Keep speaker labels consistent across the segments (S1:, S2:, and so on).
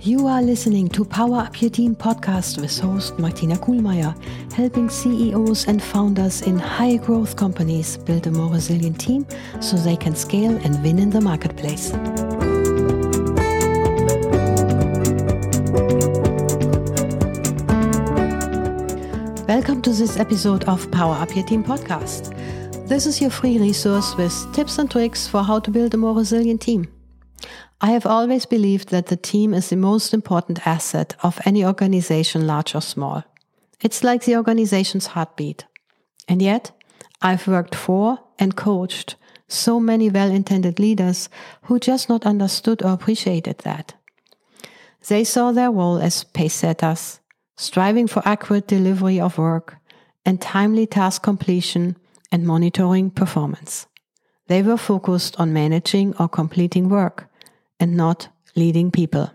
S1: You are listening to Power Up Your Team podcast with host Martina Kuhlmeier, helping CEOs and founders in high growth companies build a more resilient team so they can scale and win in the marketplace. Welcome to this episode of Power Up Your Team podcast. This is your free resource with tips and tricks for how to build a more resilient team. I have always believed that the team is the most important asset of any organization, large or small. It's like the organization's heartbeat. And yet, I've worked for and coached so many well intended leaders who just not understood or appreciated that. They saw their role as pace setters, striving for accurate delivery of work and timely task completion and monitoring performance. They were focused on managing or completing work and not leading people.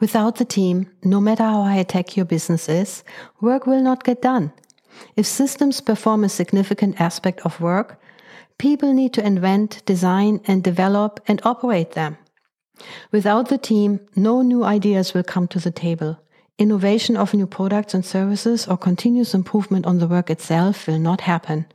S1: Without the team, no matter how high tech your business is, work will not get done. If systems perform a significant aspect of work, people need to invent, design, and develop and operate them. Without the team, no new ideas will come to the table. Innovation of new products and services or continuous improvement on the work itself will not happen.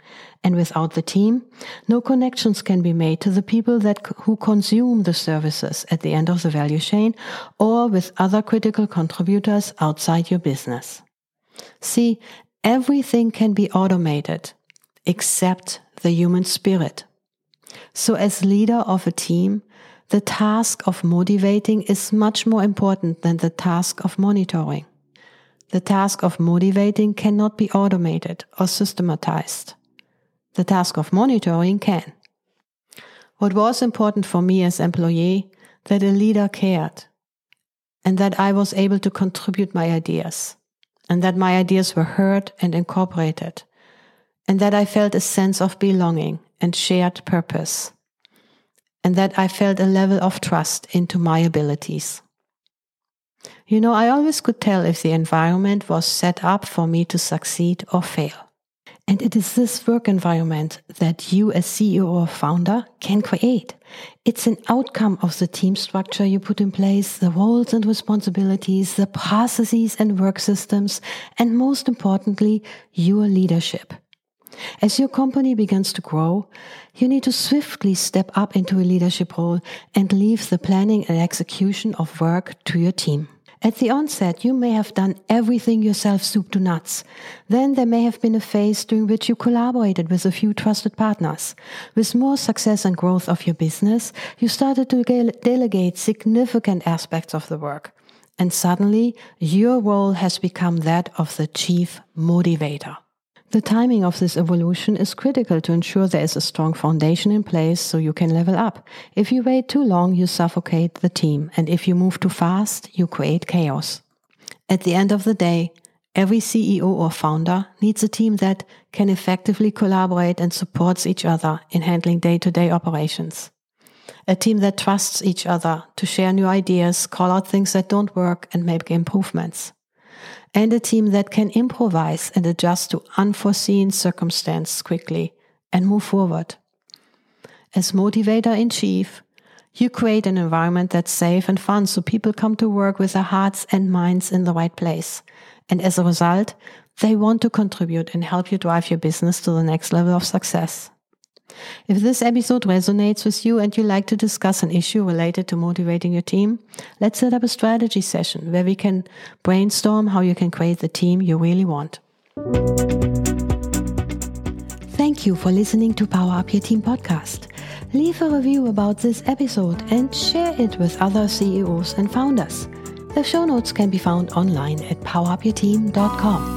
S1: And without the team, no connections can be made to the people that who consume the services at the end of the value chain or with other critical contributors outside your business. See, everything can be automated except the human spirit. So as leader of a team, the task of motivating is much more important than the task of monitoring. The task of motivating cannot be automated or systematized. The task of monitoring can. What was important for me as employee, that a leader cared and that I was able to contribute my ideas and that my ideas were heard and incorporated and that I felt a sense of belonging and shared purpose and that I felt a level of trust into my abilities. You know, I always could tell if the environment was set up for me to succeed or fail. And it is this work environment that you as CEO or founder can create. It's an outcome of the team structure you put in place, the roles and responsibilities, the processes and work systems, and most importantly, your leadership. As your company begins to grow, you need to swiftly step up into a leadership role and leave the planning and execution of work to your team. At the onset, you may have done everything yourself soup to nuts. Then there may have been a phase during which you collaborated with a few trusted partners. With more success and growth of your business, you started to delegate significant aspects of the work. And suddenly, your role has become that of the chief motivator. The timing of this evolution is critical to ensure there is a strong foundation in place so you can level up. If you wait too long, you suffocate the team. And if you move too fast, you create chaos. At the end of the day, every CEO or founder needs a team that can effectively collaborate and supports each other in handling day to day operations. A team that trusts each other to share new ideas, call out things that don't work, and make improvements and a team that can improvise and adjust to unforeseen circumstances quickly and move forward. As motivator in chief, you create an environment that's safe and fun so people come to work with their hearts and minds in the right place. And as a result, they want to contribute and help you drive your business to the next level of success. If this episode resonates with you and you'd like to discuss an issue related to motivating your team, let's set up a strategy session where we can brainstorm how you can create the team you really want. Thank you for listening to Power Up Your Team podcast. Leave a review about this episode and share it with other CEOs and founders. The show notes can be found online at powerupyourteam.com.